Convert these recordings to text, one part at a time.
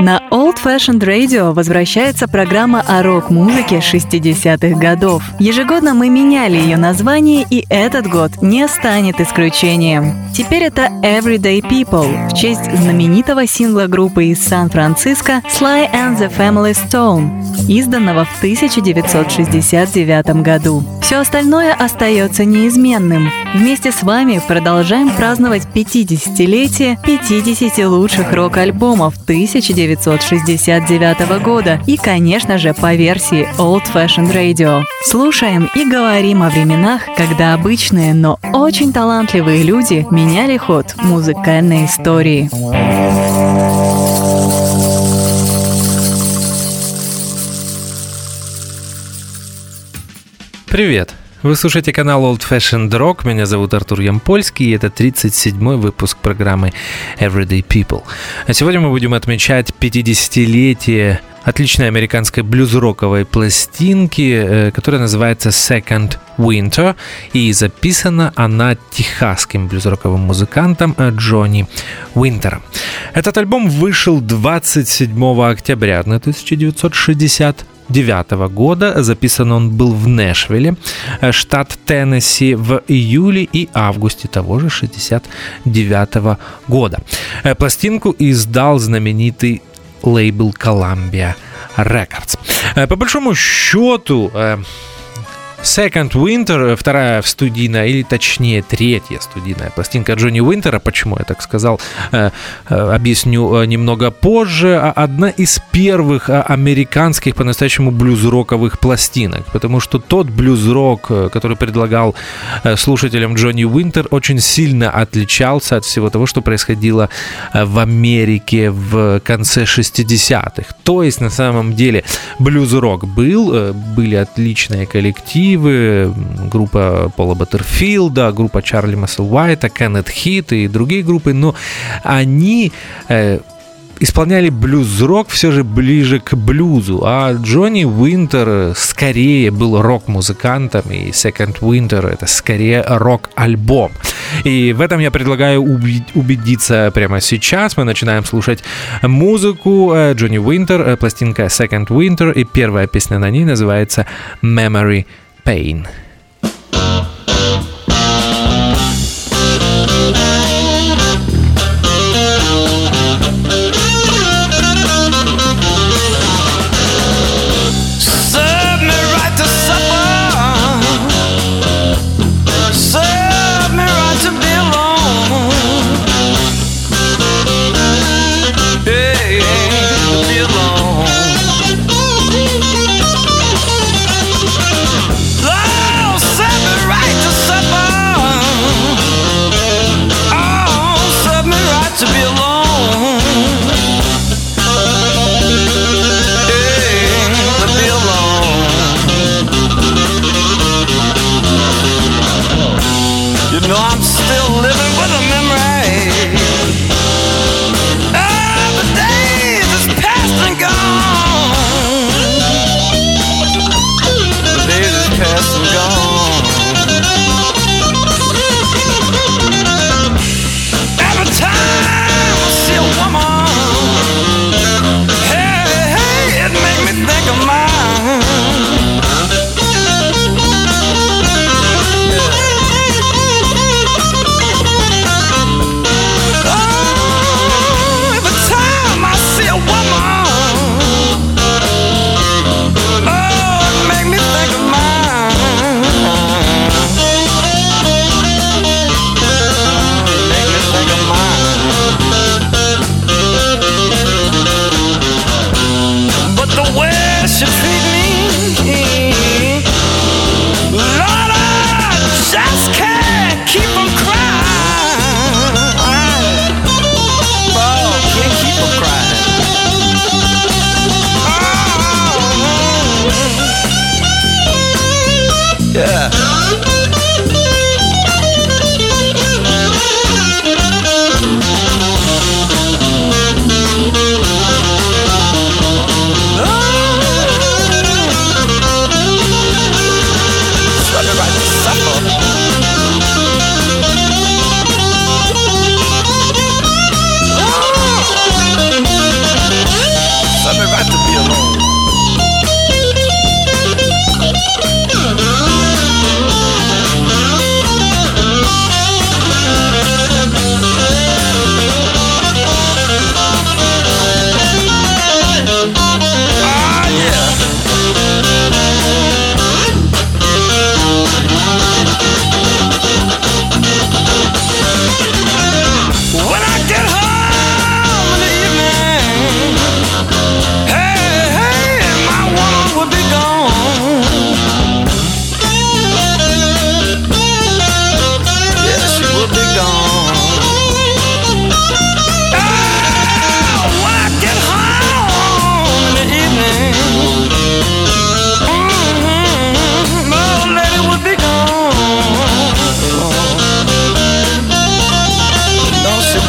На Old Fashioned Radio возвращается программа о рок-музыке 60-х годов. Ежегодно мы меняли ее название, и этот год не станет исключением. Теперь это Everyday People в честь знаменитого сингла группы из Сан-Франциско Sly and the Family Stone, изданного в 1969 году. Все остальное остается неизменным. Вместе с вами продолжаем праздновать 50-летие 50 лучших рок-альбомов 1900 1969 года и, конечно же, по версии Old Fashioned Radio. Слушаем и говорим о временах, когда обычные, но очень талантливые люди меняли ход музыкальной истории. Привет! Вы слушаете канал Old Fashioned Rock. Меня зовут Артур Ямпольский, и это 37-й выпуск программы Everyday People. А сегодня мы будем отмечать 50-летие отличной американской блюз-роковой пластинки, э, которая называется Second Winter, и записана она техасским блюз-роковым музыкантом э, Джонни Уинтером. Этот альбом вышел 27 октября 1960 1999 года. Записан он был в Нэшвилле, э, штат Теннесси, в июле и августе того же 69 года. Э, пластинку издал знаменитый лейбл Columbia Records. Э, по большому счету, Second Winter, вторая студийная, или точнее третья студийная пластинка Джонни Уинтера. Почему я так сказал, э, э, объясню э, немного позже. А одна из первых американских по-настоящему блюз-роковых пластинок, потому что тот блюз-рок, который предлагал слушателям Джонни Уинтер, очень сильно отличался от всего того, что происходило в Америке в конце 60-х. То есть, на самом деле, блюз-рок был, были отличные коллективы, коллективы, группа Пола Баттерфилда, группа Чарли Масселвайта, Кеннет Хит и другие группы, но они э, исполняли блюз-рок все же ближе к блюзу, а Джонни Уинтер скорее был рок-музыкантом, и Second Winter это скорее рок-альбом. И в этом я предлагаю убедиться прямо сейчас. Мы начинаем слушать музыку э, Джонни Уинтер, э, пластинка Second Winter, и первая песня на ней называется Memory pain.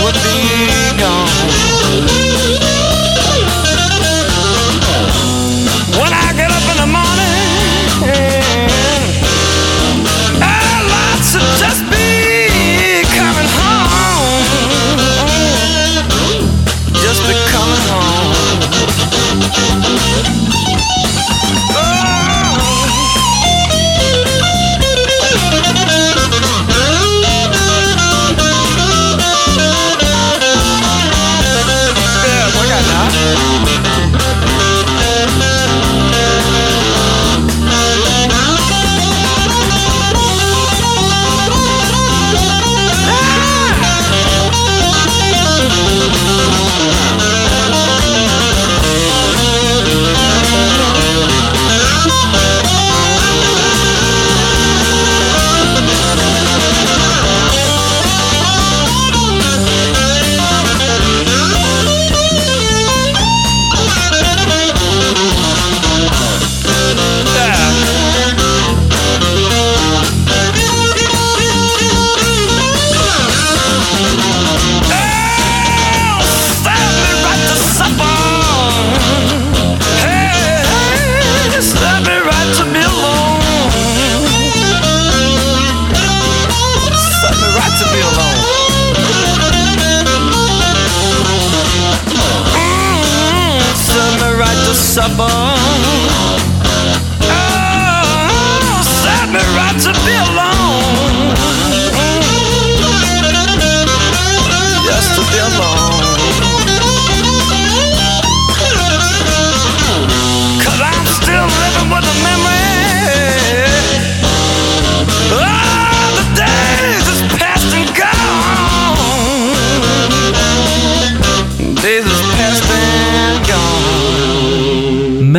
would be.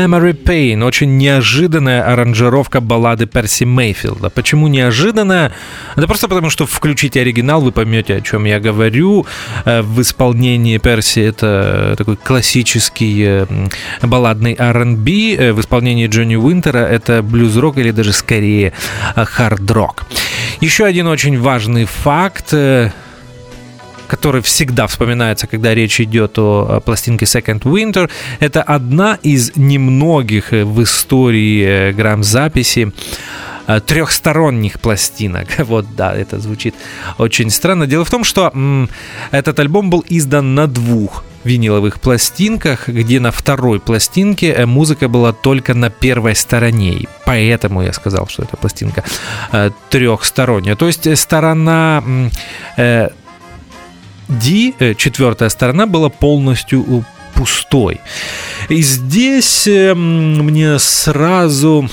Memory Pain. Очень неожиданная аранжировка баллады Перси Мейфилда. Почему неожиданная? Да просто потому, что включите оригинал, вы поймете, о чем я говорю. Э, В исполнении Перси это такой классический э, балладный R&B. Э, В исполнении Джонни Уинтера это блюз-рок или даже скорее хард-рок. Еще один очень важный факт который всегда вспоминается, когда речь идет о, пластинке Second Winter. Это одна из немногих э, в истории э, грамм-записи э, трехсторонних пластинок. Вот, да, это звучит очень странно. Дело в том, что м, этот альбом был издан на двух виниловых пластинках, где на второй пластинке музыка была только на первой стороне. И поэтому я сказал, что эта пластинка э, трехсторонняя. То есть сторона э, D, э, четвертая сторона, была полностью э, пустой. И здесь э, м, мне сразу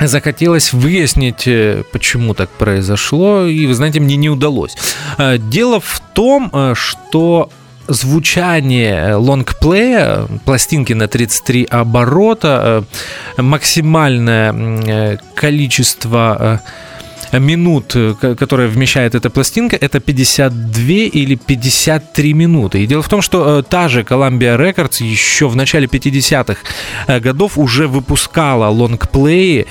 захотелось выяснить, э, почему так произошло, и, вы знаете, мне не удалось. Дело в том, что звучание лонгплея, пластинки на 33 оборота, максимальное количество минут, э, ко- которое вмещает эта пластинка, это 52 или 53 минуты. И дело в том, что э, та же Columbia Records еще в начале 50-х э, годов уже выпускала лонгплеи,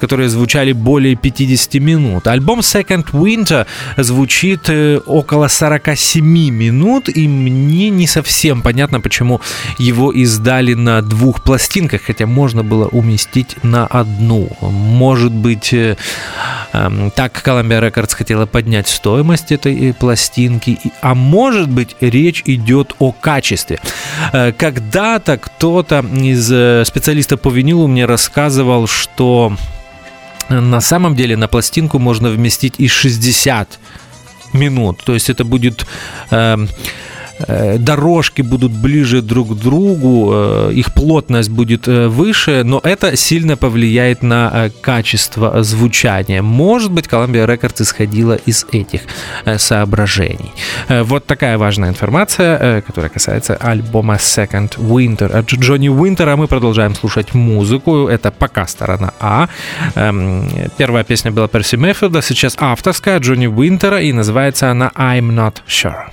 которые звучали более 50 минут. Альбом Second Winter звучит около 47 минут, и мне не совсем понятно, почему его издали на двух пластинках, хотя можно было уместить на одну. Может быть, эм, так Columbia Records хотела поднять стоимость этой э, пластинки, а может быть, речь идет о качестве. Э, Когда-то кто-то из э, специалистов по винилу мне рассказывал, что на самом деле на пластинку можно вместить и 60 минут. То есть это будет э, дорожки будут ближе друг к другу, э, их плотность будет э, выше, но это сильно повлияет на э, качество звучания. Может быть, Columbia Records исходила из этих э, соображений. Э, Вот такая важная информация, э, которая касается альбома Second Winter от Джонни Уинтера. Мы продолжаем слушать музыку. Это пока сторона А. Эм, Первая песня была Перси Мэйфилда, сейчас авторская Джонни Уинтера, и называется она I'm Not Sure.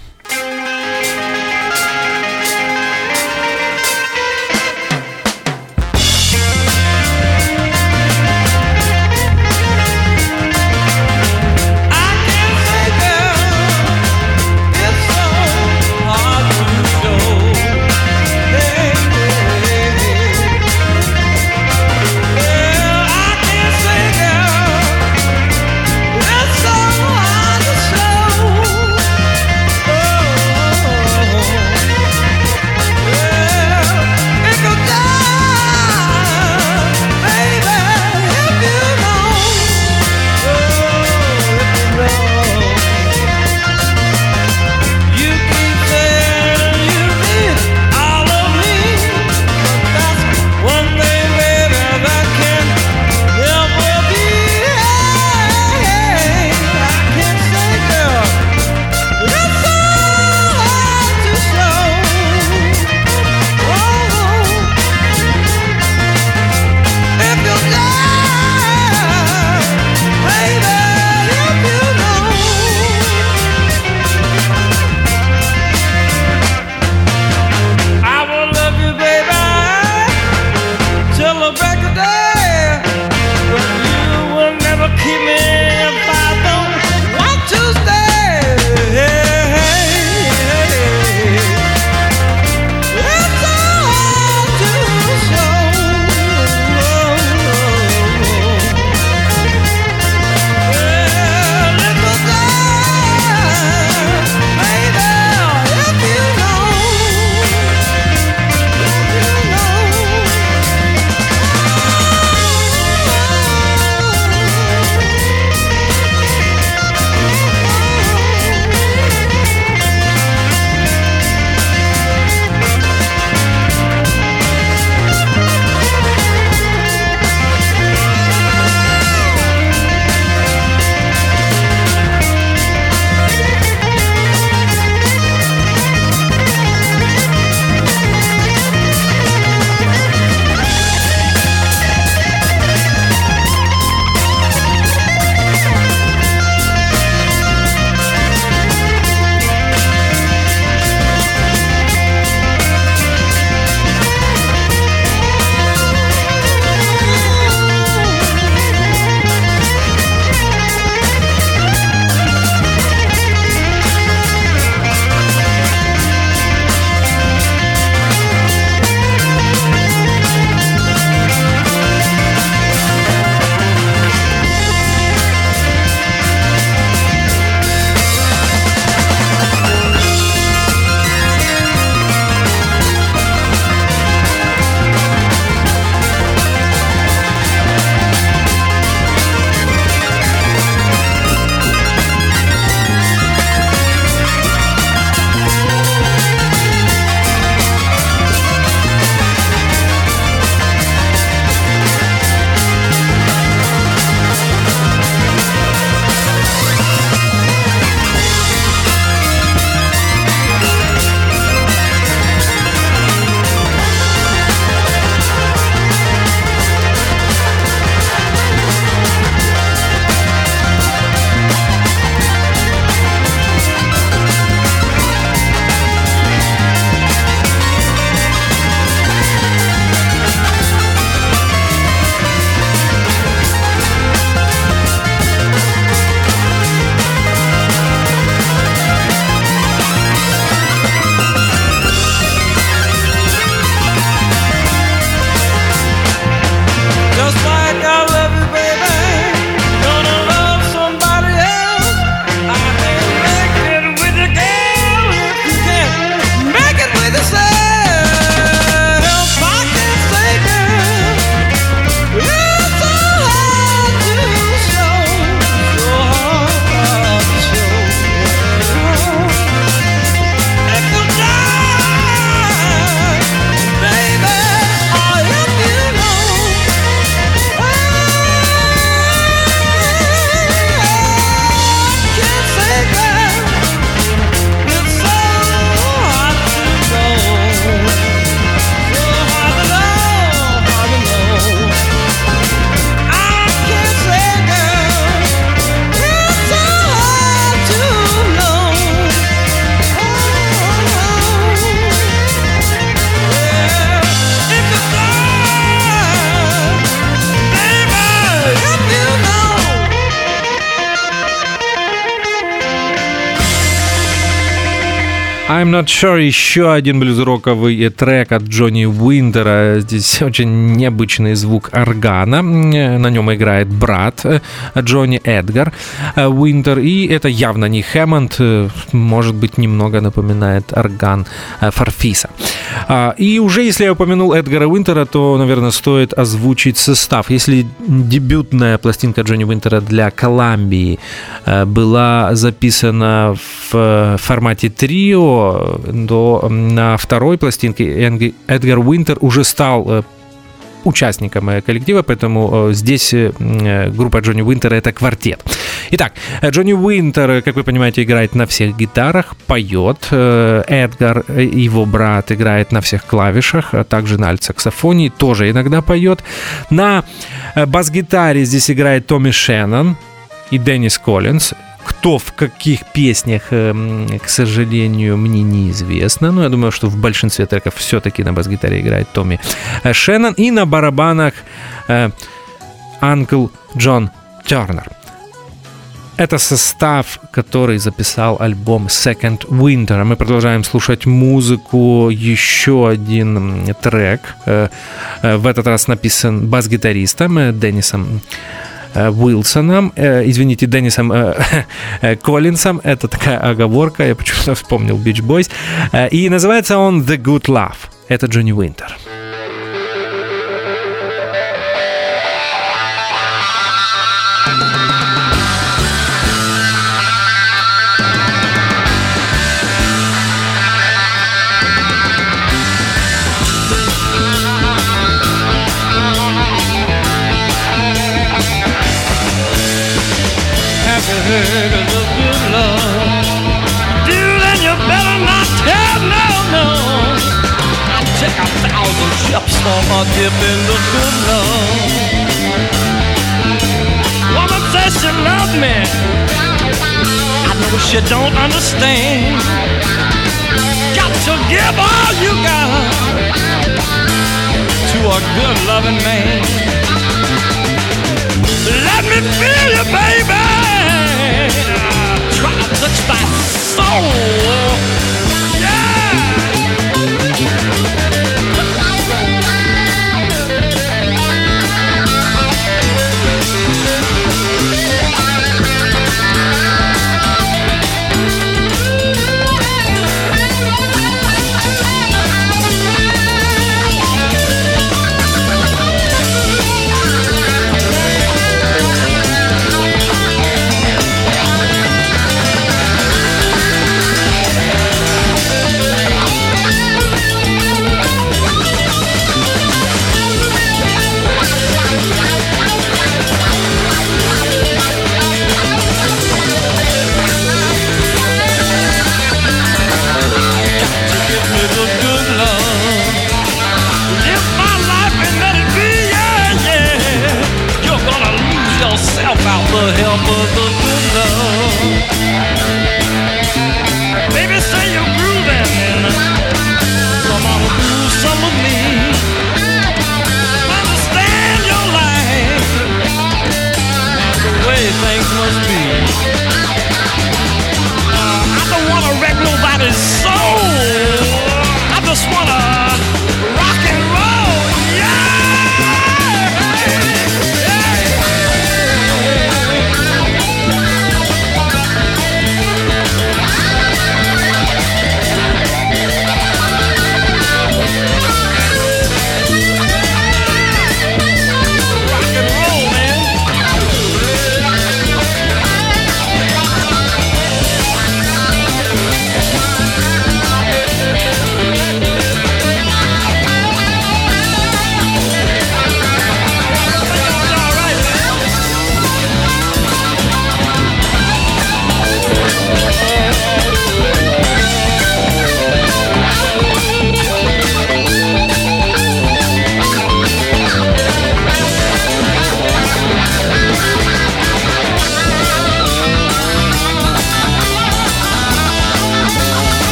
I'm Not Sure еще один блюз-роковый трек от Джонни Уинтера. Здесь очень необычный звук органа. На нем играет брат э, Джонни Эдгар э, Уинтер. И это явно не Hammond. э, Может быть, немного напоминает орган э, Farfisa. А, И уже если я упомянул Эдгара Уинтера, то, наверное, стоит озвучить состав. Если дебютная пластинка Джонни Уинтера для Коламбии э, была записана в э, формате трио, то на второй пластинке Эдгар Уинтер уже стал э, участником э, коллектива, поэтому э, здесь группа Джонни Уинтера это квартет. Итак, Джонни Уинтер, как вы понимаете, играет на всех гитарах, поет. Эдгар, его брат, играет на всех клавишах, а также на альт-саксофоне, тоже иногда поет. На бас-гитаре здесь играет Томми Шеннон и Деннис Коллинз. Кто в каких песнях, эм, к сожалению, мне неизвестно. Но я думаю, что в большинстве треков все-таки на бас-гитаре играет Томми э, Шеннон. И на барабанах э, Анкл Джон Тернер. Это состав, который записал альбом Second Winter. Мы продолжаем слушать музыку. Еще один трек. э, В этот раз написан бас-гитаристом Деннисом Уилсоном, э, извините, Деннисом э, э, Коллинсом. Это такая оговорка, я почему-то вспомнил Beach Boys. Э, И называется он The Good Love. Это Джонни Уинтер. Have you heard of good Lord? Do then you better not tell no, no. I take a thousand chips for a dip in the good Lord. Woman says she loves me. I know she don't understand. Got to give all you got to a good loving man. Let me feel you, baby. Try to touch my soul. the help of the. Baby, say you're grooving. Some of me. Understand your life the way things must be. Uh, I don't want to wreck nobody's.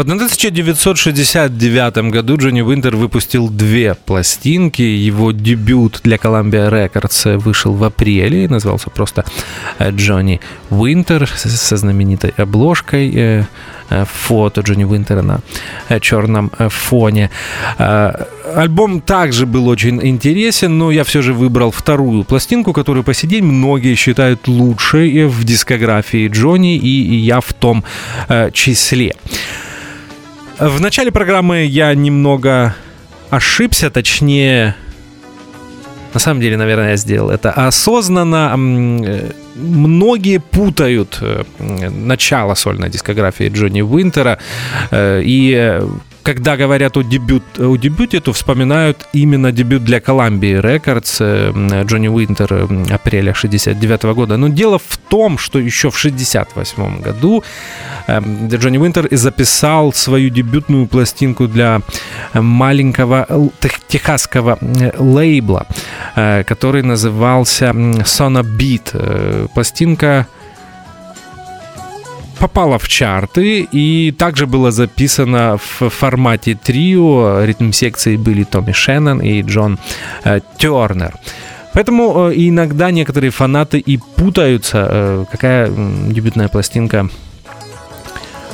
1969 году Джонни Уинтер выпустил две пластинки. Его дебют для Columbia Records вышел в апреле и назывался просто Джонни Уинтер со знаменитой обложкой э, э, фото Джонни Уинтера на э, черном фоне. Альбом также был очень интересен, но я все же выбрал вторую пластинку, которую по сей день многие считают лучшей в дискографии Джонни, и я в том числе. В начале программы я немного ошибся, точнее, на самом деле, наверное, я сделал это осознанно. Э, многие путают э, начало сольной дискографии Джонни Уинтера э, и когда говорят о, дебют, о дебюте, то вспоминают именно дебют для Columbia Records э, Джонни Уинтер э, апреля 69 года. Но дело в том, что еще в 68 году э, Джонни Уинтер записал свою дебютную пластинку для маленького техасского лейбла, который назывался Sona Beat. Пластинка попала в чарты и также было записано в формате трио. Ритм секции были Томми Шеннон и Джон э, Тернер. Поэтому э, иногда некоторые фанаты и путаются, э, какая дебютная пластинка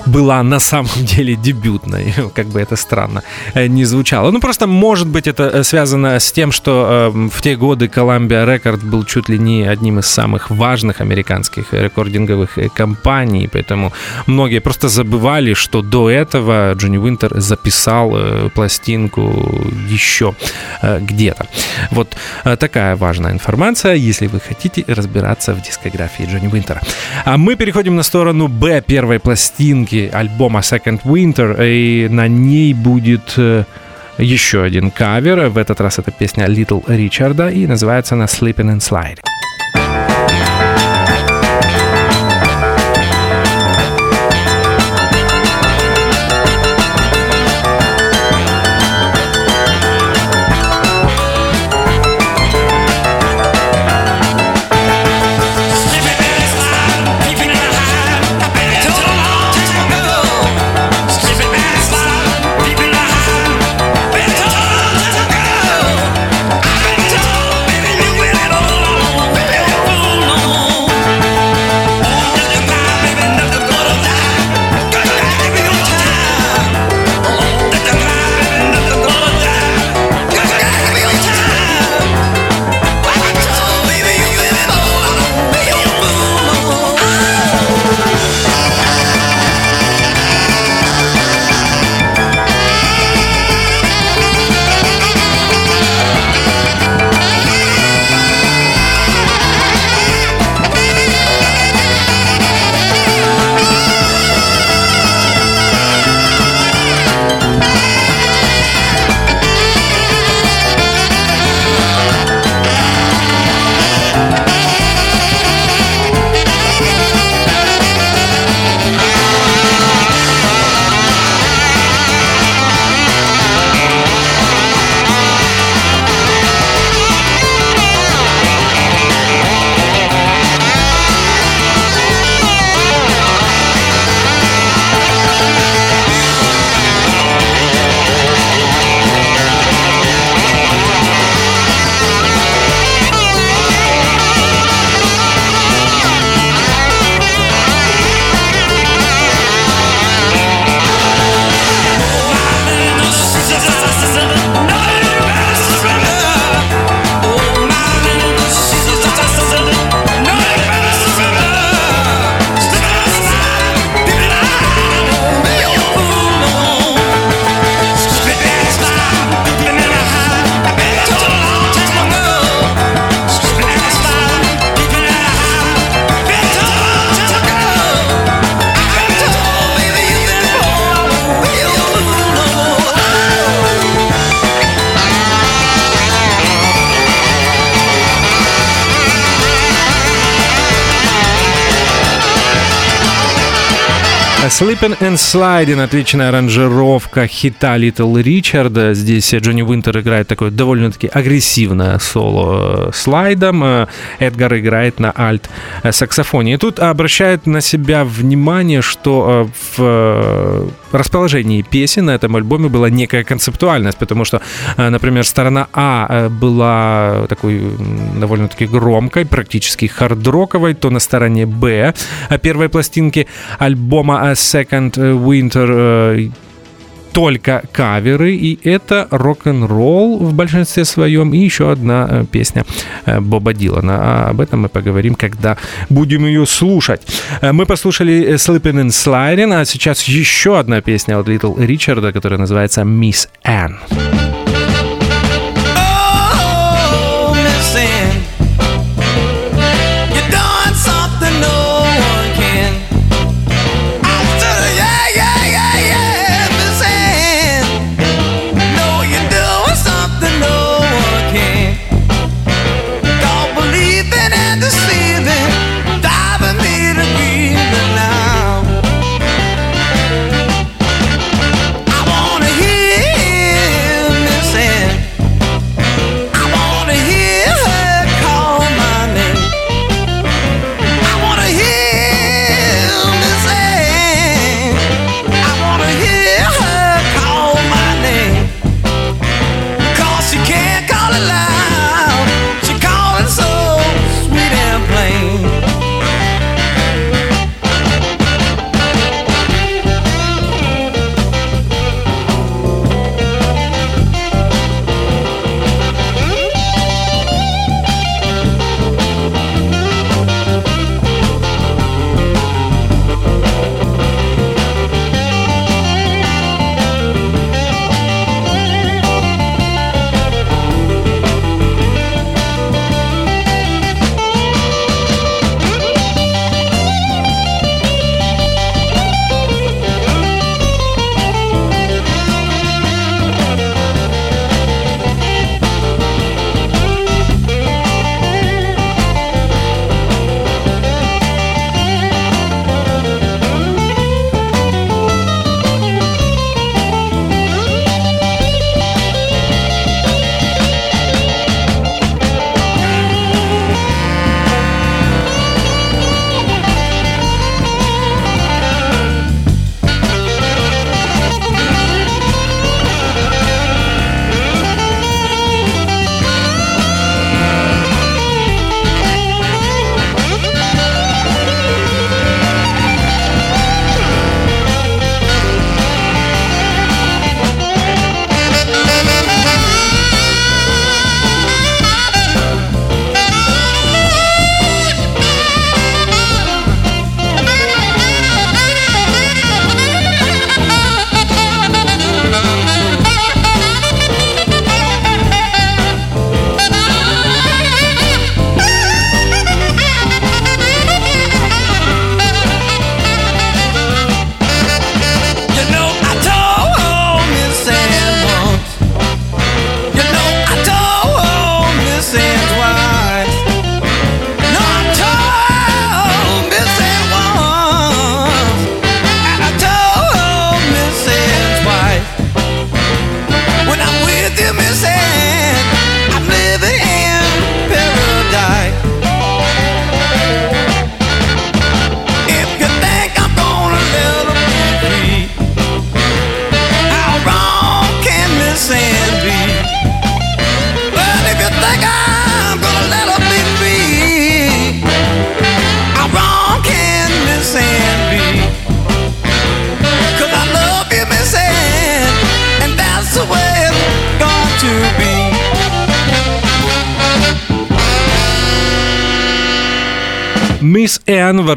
была на самом деле дебютной, как бы это странно э, не звучало. Ну, просто, может быть, это э, связано с тем, что э, в те годы Columbia Record был чуть ли не одним из самых важных американских рекординговых компаний, поэтому многие просто забывали, что до этого Джонни Уинтер записал пластинку еще где-то. Вот такая важная информация, если вы хотите разбираться в дискографии Джонни Уинтера. А мы переходим на сторону Б первой пластинки пластинки альбома Second Winter, и на ней будет э, еще один кавер. В этот раз это песня Little Ричарда, и называется она Sleeping and Sliding. Sleeping and Sliding, отличная аранжировка хита Little Richard. Здесь Джонни Уинтер играет такое довольно-таки агрессивное соло слайдом. Эдгар играет на альт-саксофоне. И тут обращает на себя внимание, что в расположении песен на этом альбоме была некая концептуальность, потому что, например, сторона А была такой довольно-таки громкой, практически хард-роковой, то на стороне Б первой пластинки альбома Second Winter э, только каверы, и это рок-н-ролл в большинстве своем, и еще одна э, песня э, Боба Дилана. А об этом мы поговорим, когда будем ее слушать. Мы послушали Sleeping and Sliding, а сейчас еще одна песня от Little Ричарда, которая называется Miss Anne.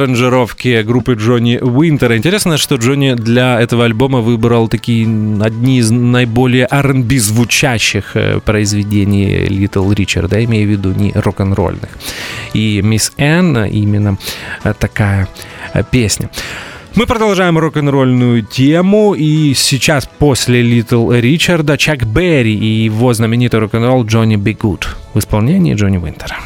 Аранжировке группы Джонни Уинтера. Интересно, что Джонни для этого альбома выбрал такие одни из наиболее R&B звучащих э, произведений Little Richard, да, имею в виду не рок-н-ролльных. И Мисс Энн именно э, такая э, песня. Мы продолжаем рок-н-ролльную тему, и сейчас после Little Ричарда Чак Берри и его знаменитый рок-н-ролл Джонни Би Гуд в исполнении Джонни Уинтера.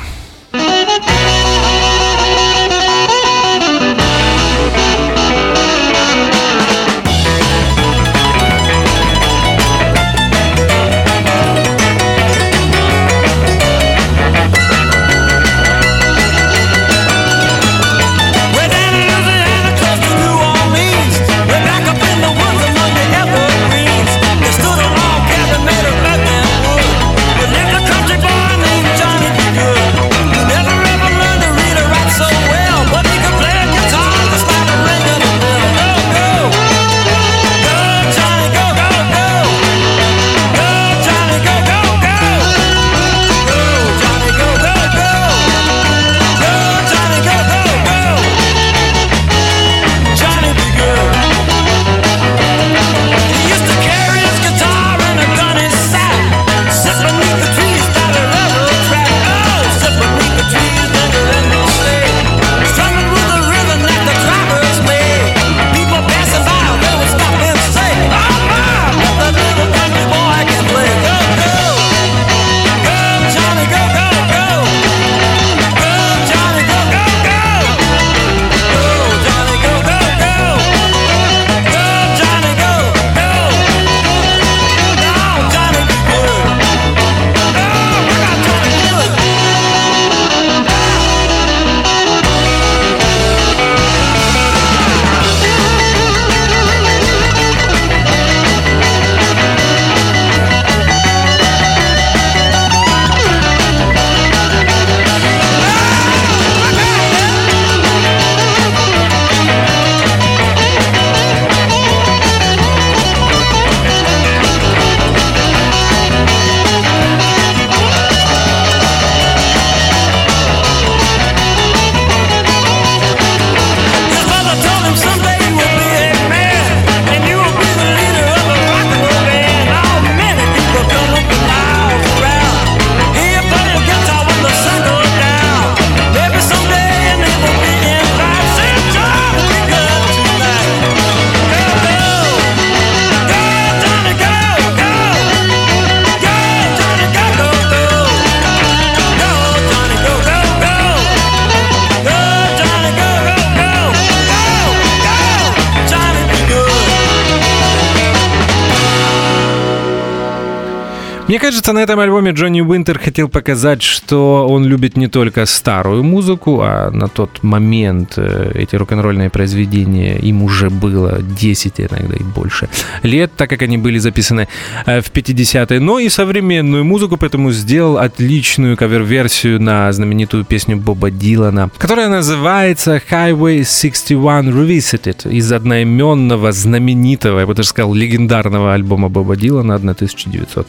Мне кажется, на этом альбоме Джонни Уинтер хотел показать, что он любит не только старую музыку, а на тот момент э, эти рок-н-ролльные произведения им уже было 10, иногда и больше лет, так как они были записаны э, в 50-е, но и современную музыку, поэтому сделал отличную кавер-версию на знаменитую песню Боба Дилана, которая называется Highway 61 Revisited из одноименного, знаменитого, я бы даже сказал, легендарного альбома Боба Дилана 1900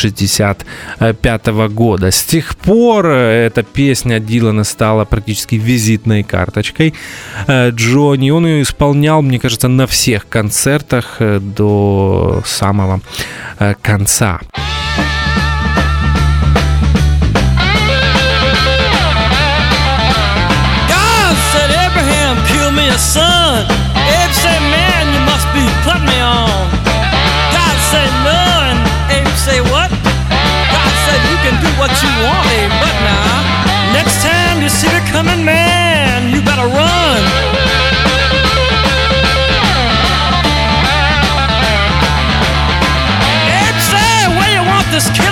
65 года. С тех пор э, эта песня Дилана стала практически визитной карточкой э, Джонни. Он ее исполнял, мне кажется, на всех концертах э, до самого конца. son. You want, eh? But now, next time you see the coming man, you better run. Ed said, where you want this killing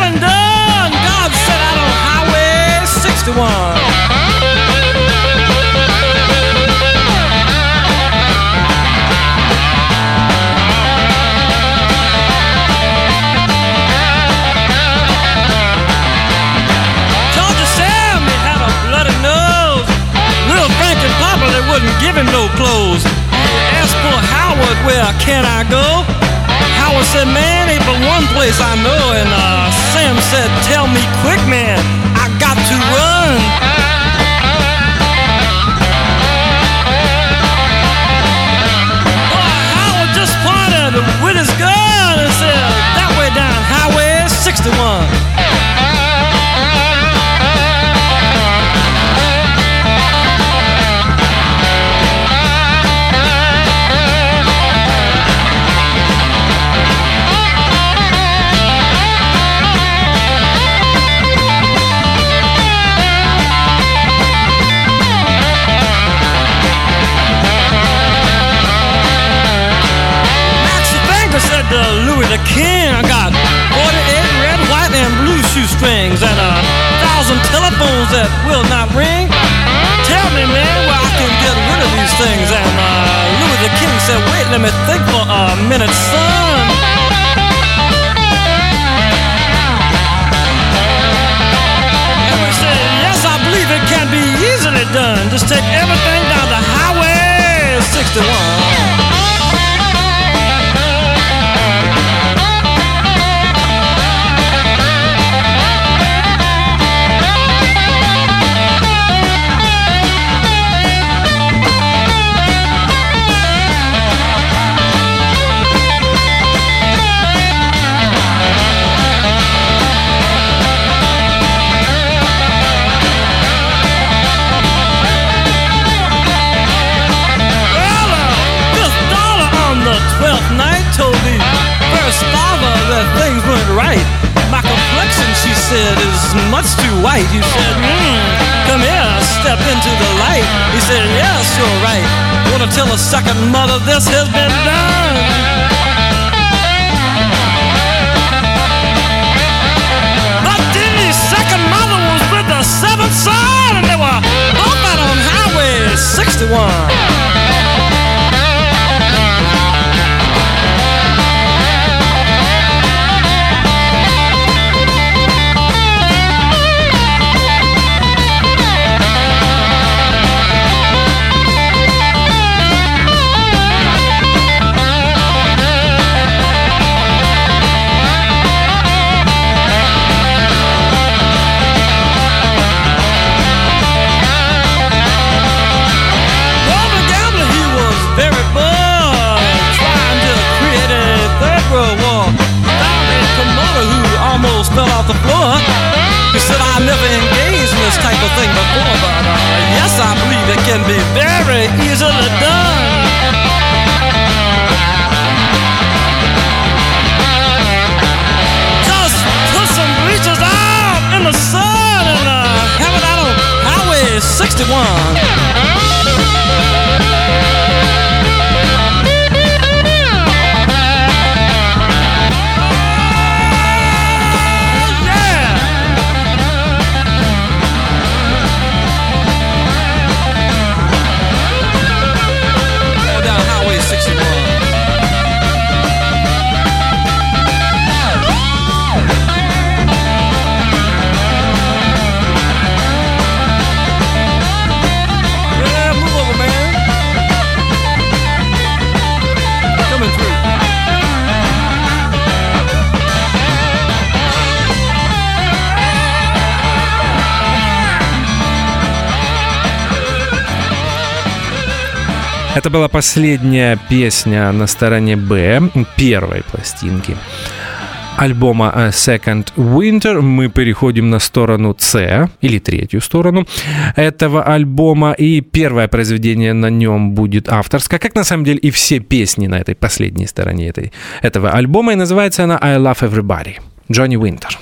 Where can I go? Howard said, man, ain't but one place I know. And uh, Sam said, tell me quick, man, I got to run. King. I got 48 red, white, and blue shoestrings and a thousand telephones that will not ring. Tell me, man, where I can get rid of these things. And uh, Louis the King said, wait, let me think for a minute, son. And we said, yes, I believe it can be easily done. Just take everything down the highway 61. Right. My complexion, she said, is much too white. You said, hmm, come here, step into the light. He said, yes, you're right. Wanna tell a second mother this has been done? The second mother was with the seventh son, and they were both out on Highway 61. I never engaged in this type of thing before, but uh, yes, I believe it can be very easily done. Just put some bleachers out in the sun and uh, have it out on Highway 61. Это была последняя песня на стороне Б первой пластинки альбома э, Second Winter мы переходим на сторону С, или третью сторону этого альбома, и первое произведение на нем будет авторское, как на самом деле и все песни на этой последней стороне этой, этого альбома, и называется она I Love Everybody, Джонни Уинтер.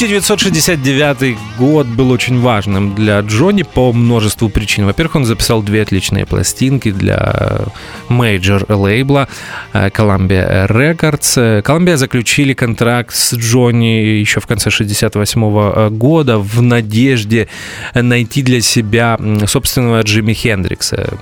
1969 год был очень важным для Джонни по множеству причин. Во-первых, он записал две отличные пластинки для major лейбла э, Columbia Records. Columbia заключили контракт с Джонни еще в конце 68 э, года в надежде найти для себя собственного Джимми Хендрикса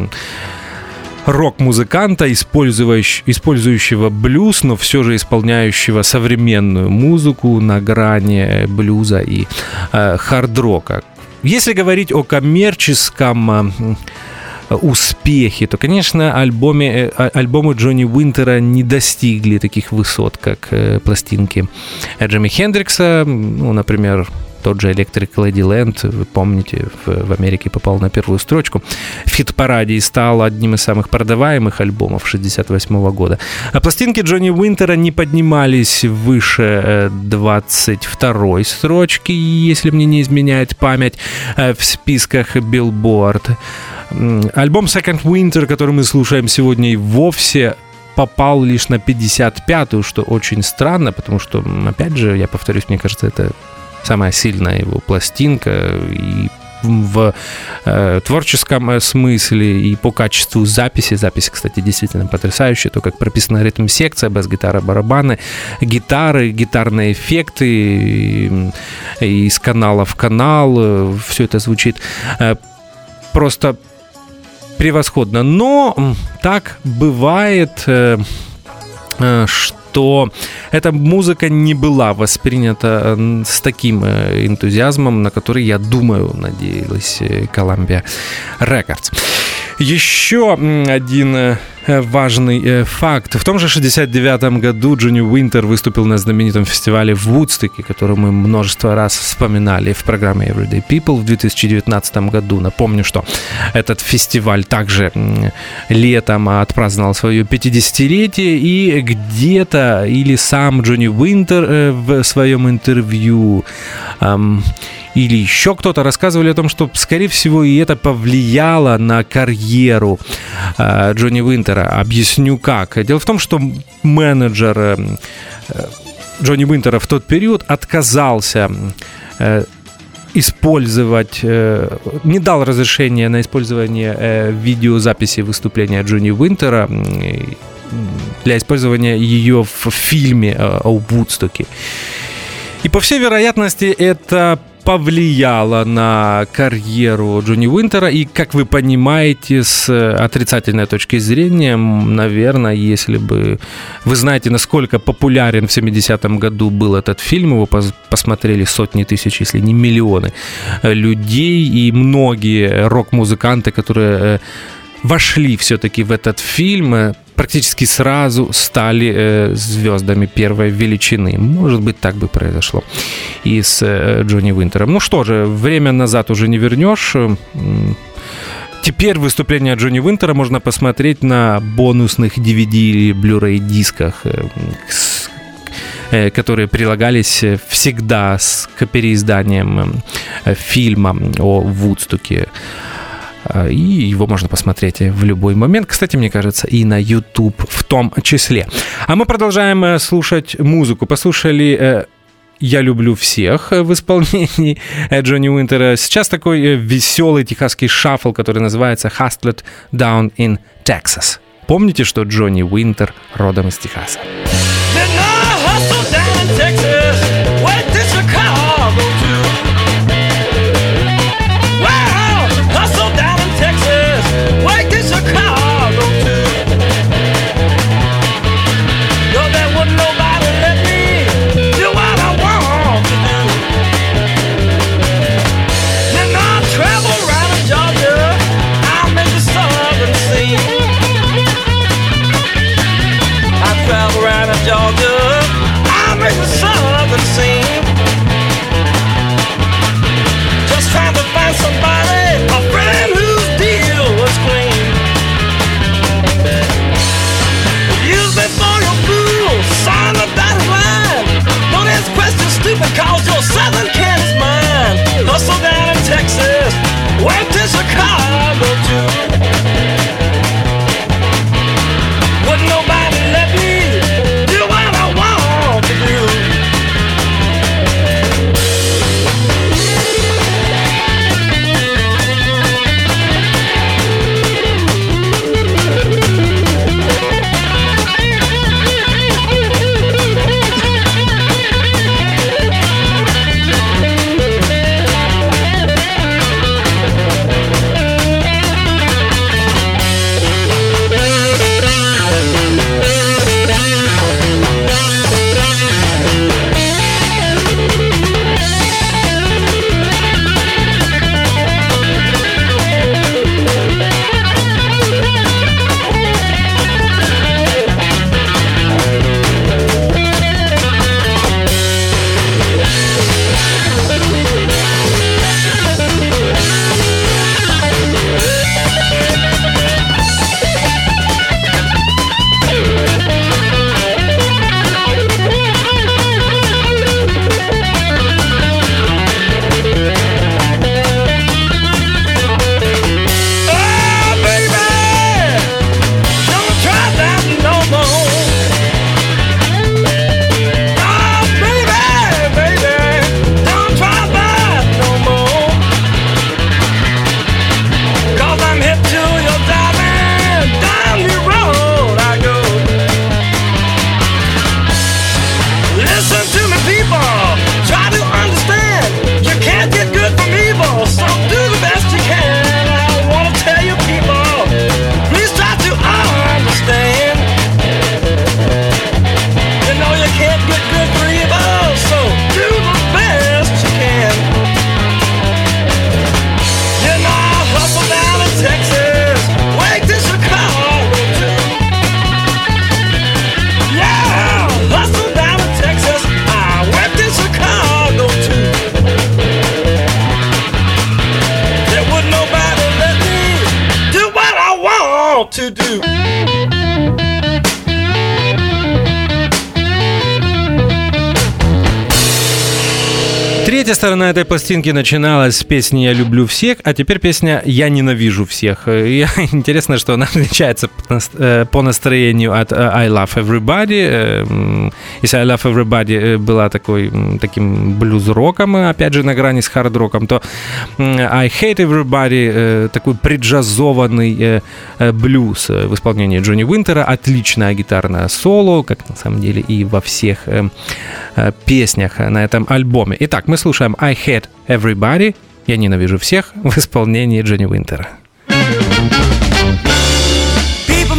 рок-музыканта, использующего блюз, но все же исполняющего современную музыку на грани блюза и э, хард-рока. Если говорить о коммерческом э, успехе, то, конечно, альбоме, э, а, альбомы Джонни Уинтера не достигли таких высот, как э, пластинки Джимми Хендрикса, ну, например, тот же Electric Ladyland, вы помните, в, в Америке попал на первую строчку в хит-параде и стал одним из самых продаваемых альбомов 68 года. А пластинки Джонни Уинтера не поднимались выше 22 э, строчки, если мне не изменяет память, э, в списках Billboard. Альбом Second Winter, который мы слушаем сегодня, и вовсе попал лишь на 55-ю, что очень странно, потому что, опять же, я повторюсь, мне кажется, это самая сильная его пластинка, и в э, творческом э, смысле и по качеству записи. Запись, кстати, действительно потрясающая. То, как прописана ритм-секция, бас-гитара, барабаны, гитары, гитарные эффекты и, и из канала в канал. Э, Все это звучит э, просто превосходно. Но так бывает, э, э, что что эта музыка не была воспринята с таким э, энтузиазмом, на который, я думаю, надеялась э, Columbia Records. Еще один э, важный э, факт. В том же 69 году Джонни Уинтер выступил на знаменитом фестивале в Вудстоке, который мы множество раз вспоминали в программе Everyday People в 2019 году. Напомню, что этот фестиваль также летом отпраздновал свое 50-летие, и где-то или сам Джонни Уинтер э, в своем интервью эм, или еще кто-то рассказывали о том, что, скорее всего, и это повлияло на карьеру э, Джонни Уинтера. Объясню как. Дело в том, что менеджер э, Джонни Уинтера в тот период отказался э, использовать, э, не дал разрешения на использование э, видеозаписи выступления Джонни Уинтера для использования ее в фильме э, о Вудстоке. И по всей вероятности это повлияло на карьеру Джонни Уинтера. И, как вы понимаете, с отрицательной точки зрения, наверное, если бы вы знаете, насколько популярен в 70-м году был этот фильм, его посмотрели сотни тысяч, если не миллионы людей, и многие рок-музыканты, которые э, вошли все-таки в этот фильм, э, практически сразу стали э, звездами первой величины. Может быть, так бы произошло и с э, Джонни Уинтером. Ну что же, время назад уже не вернешь. Теперь выступление Джонни Уинтера можно посмотреть на бонусных DVD или Blu-ray дисках, э, э, которые прилагались всегда с переизданием э, фильма о Вудстоке. А, и его можно посмотреть в любой момент. Кстати, мне кажется, и на YouTube в том числе. А мы продолжаем э, слушать музыку. Послушали э, я люблю всех в исполнении э, Джонни Уинтера. Сейчас такой веселый техасский шаффл, который называется Hustled Down in Texas. Помните, что Джонни Уинтер родом из Техаса? Texas. Третья сторона этой пластинки начиналась с песни «Я люблю всех», а теперь песня «Я ненавижу всех». И интересно, что она отличается по э, настроению от э, «I love everybody». Э, Если «I love everybody» э, была такой, таким блюз-роком, э, опять же, на грани с хард-роком, то «I hate everybody» э, такой преджазованный э, э, блюз э, в исполнении Джонни Уинтера. Отличное гитарное соло, как на самом деле и во всех э, э, песнях на этом альбоме. Итак, мы слушаем I Hate Everybody, я ненавижу всех в исполнении Джонни Уинтера. People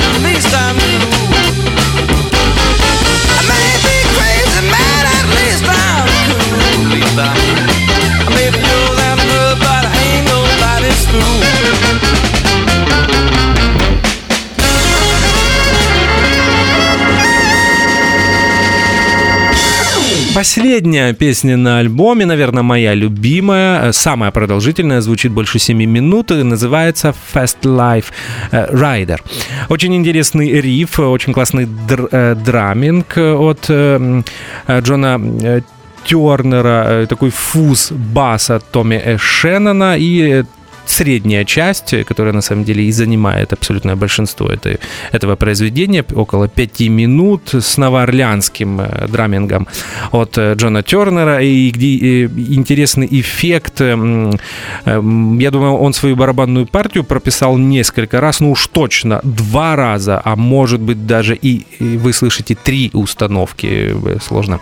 at least I'm Последняя песня на альбоме, наверное, моя любимая, э, самая продолжительная, звучит больше 7 минут, и называется Fast Life э, Rider. Очень интересный риф, очень классный др- э, драминг от Джона Тернера, такой фуз баса Томми Шеннона и средняя часть, которая на самом деле и занимает абсолютное большинство этой, этого произведения, около пяти минут с новоорлеанским э, драмингом от э, Джона Тернера, и где э, интересный эффект. эм, Я думаю, он свою барабанную партию прописал несколько раз, ну уж точно два раза, а может быть даже и, и вы слышите три установки, сложно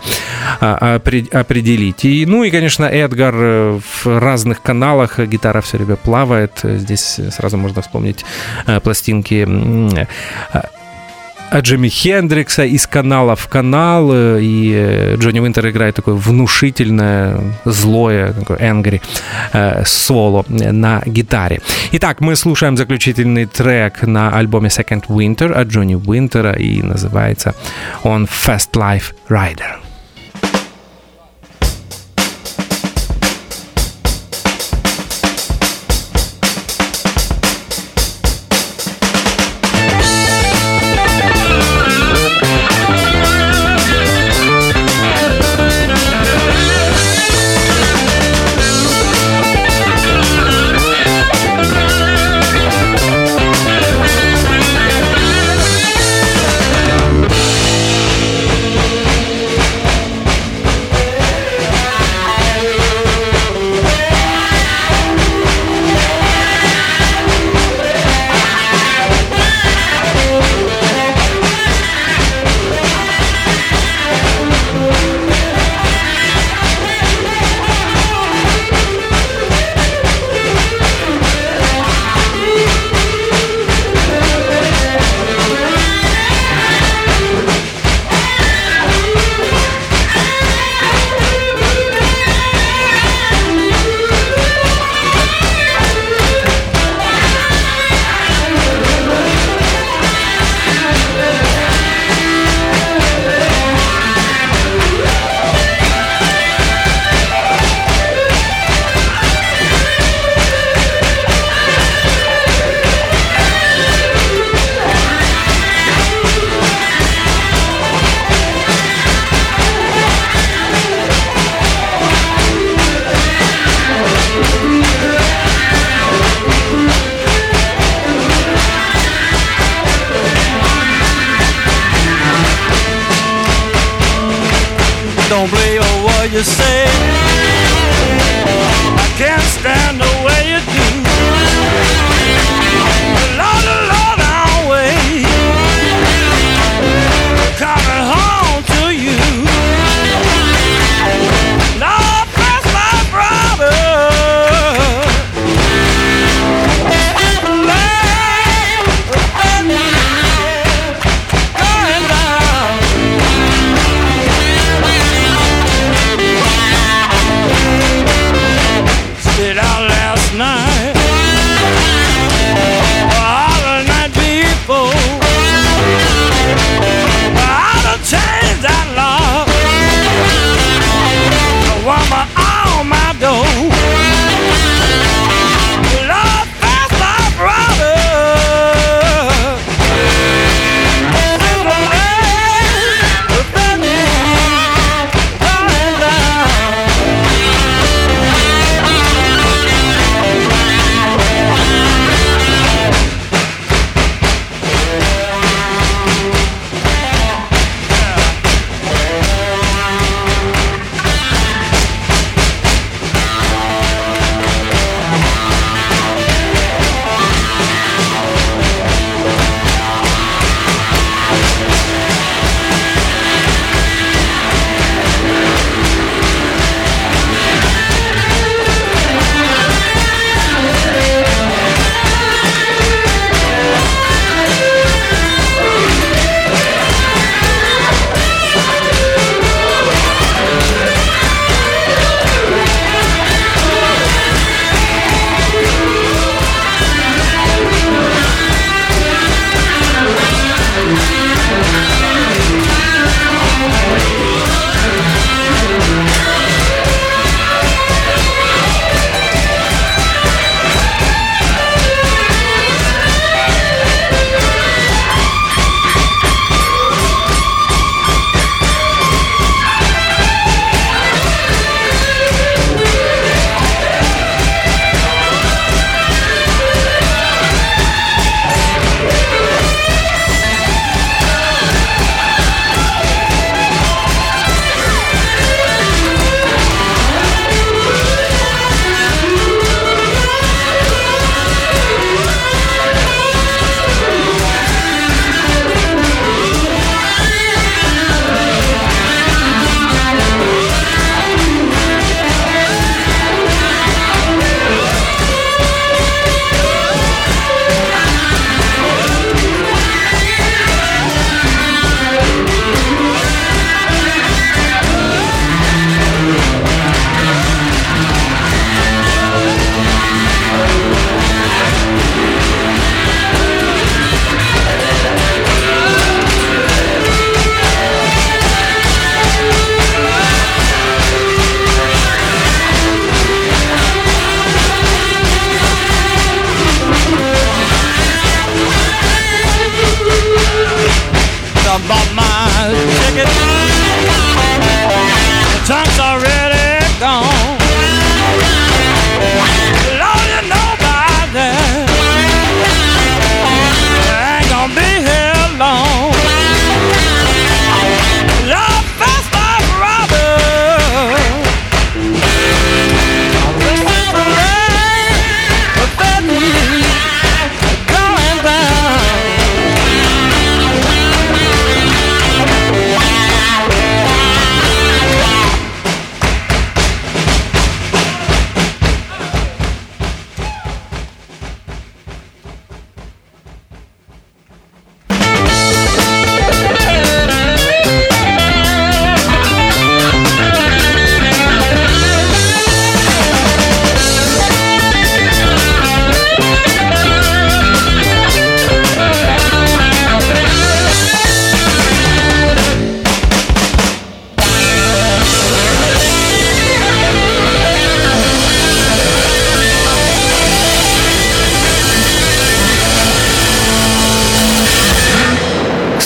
а, опре- определить. И, ну и, конечно, Эдгар в разных каналах, гитара все время плавает. Э, Здесь э, сразу можно вспомнить э, пластинки э, Джимми Хендрикса из канала в канал, и Джонни Уинтер играет такое внушительное, злое, такое angry э, соло на гитаре. Итак, мы слушаем заключительный трек на альбоме Second Winter от Джонни Уинтера, и называется он Fast Life Rider.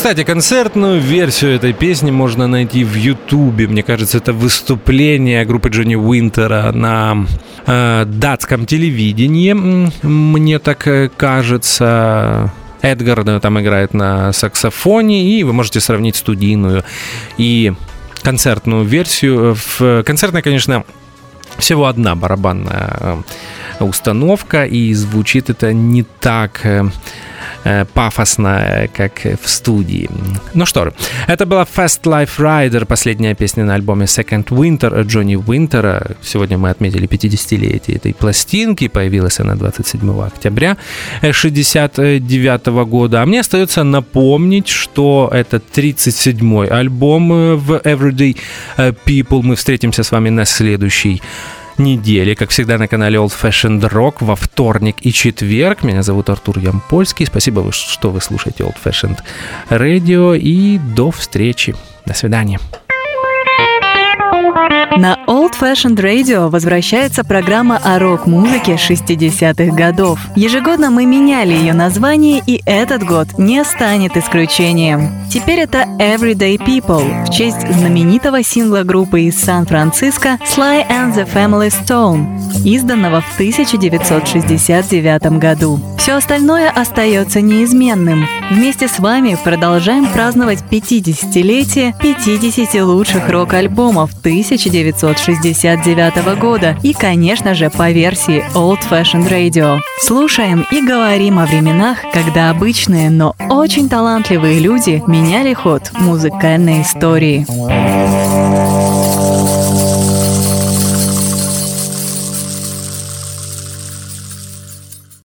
Кстати, концертную версию этой песни можно найти в Ютубе. Мне кажется, это выступление группы Джонни Уинтера на э, датском телевидении. Мне так э, кажется. Эдгар там играет на саксофоне, и вы можете сравнить студийную и концертную версию. В концертной, конечно, всего одна барабанная установка, и звучит это не так Э, пафосно, как в студии. Ну что ж, это была Fast Life Rider, последняя песня на альбоме Second Winter Джонни Уинтера. Сегодня мы отметили 50-летие этой пластинки, появилась она 27 октября 69 года. А мне остается напомнить, что это 37-й альбом э, в Everyday э, People. Мы встретимся с вами на следующий недели. Как всегда на канале Old Fashioned Rock во вторник и четверг. Меня зовут Артур Ямпольский. Спасибо, что вы слушаете Old Fashioned Radio. И до встречи. До свидания. На Old Fashioned Radio возвращается программа о рок-музыке 60-х годов. Ежегодно мы меняли ее название, и этот год не станет исключением. Теперь это Everyday People в честь знаменитого сингла группы из Сан-Франциско Sly and the Family Stone, изданного в 1969 году. Все остальное остается неизменным. Вместе с вами продолжаем праздновать 50-летие 50 лучших рок-альбомов 1969 года и, конечно же, по версии Old Fashioned Radio. Слушаем и говорим о временах, когда обычные, но очень талантливые люди меняли ход музыкальной истории.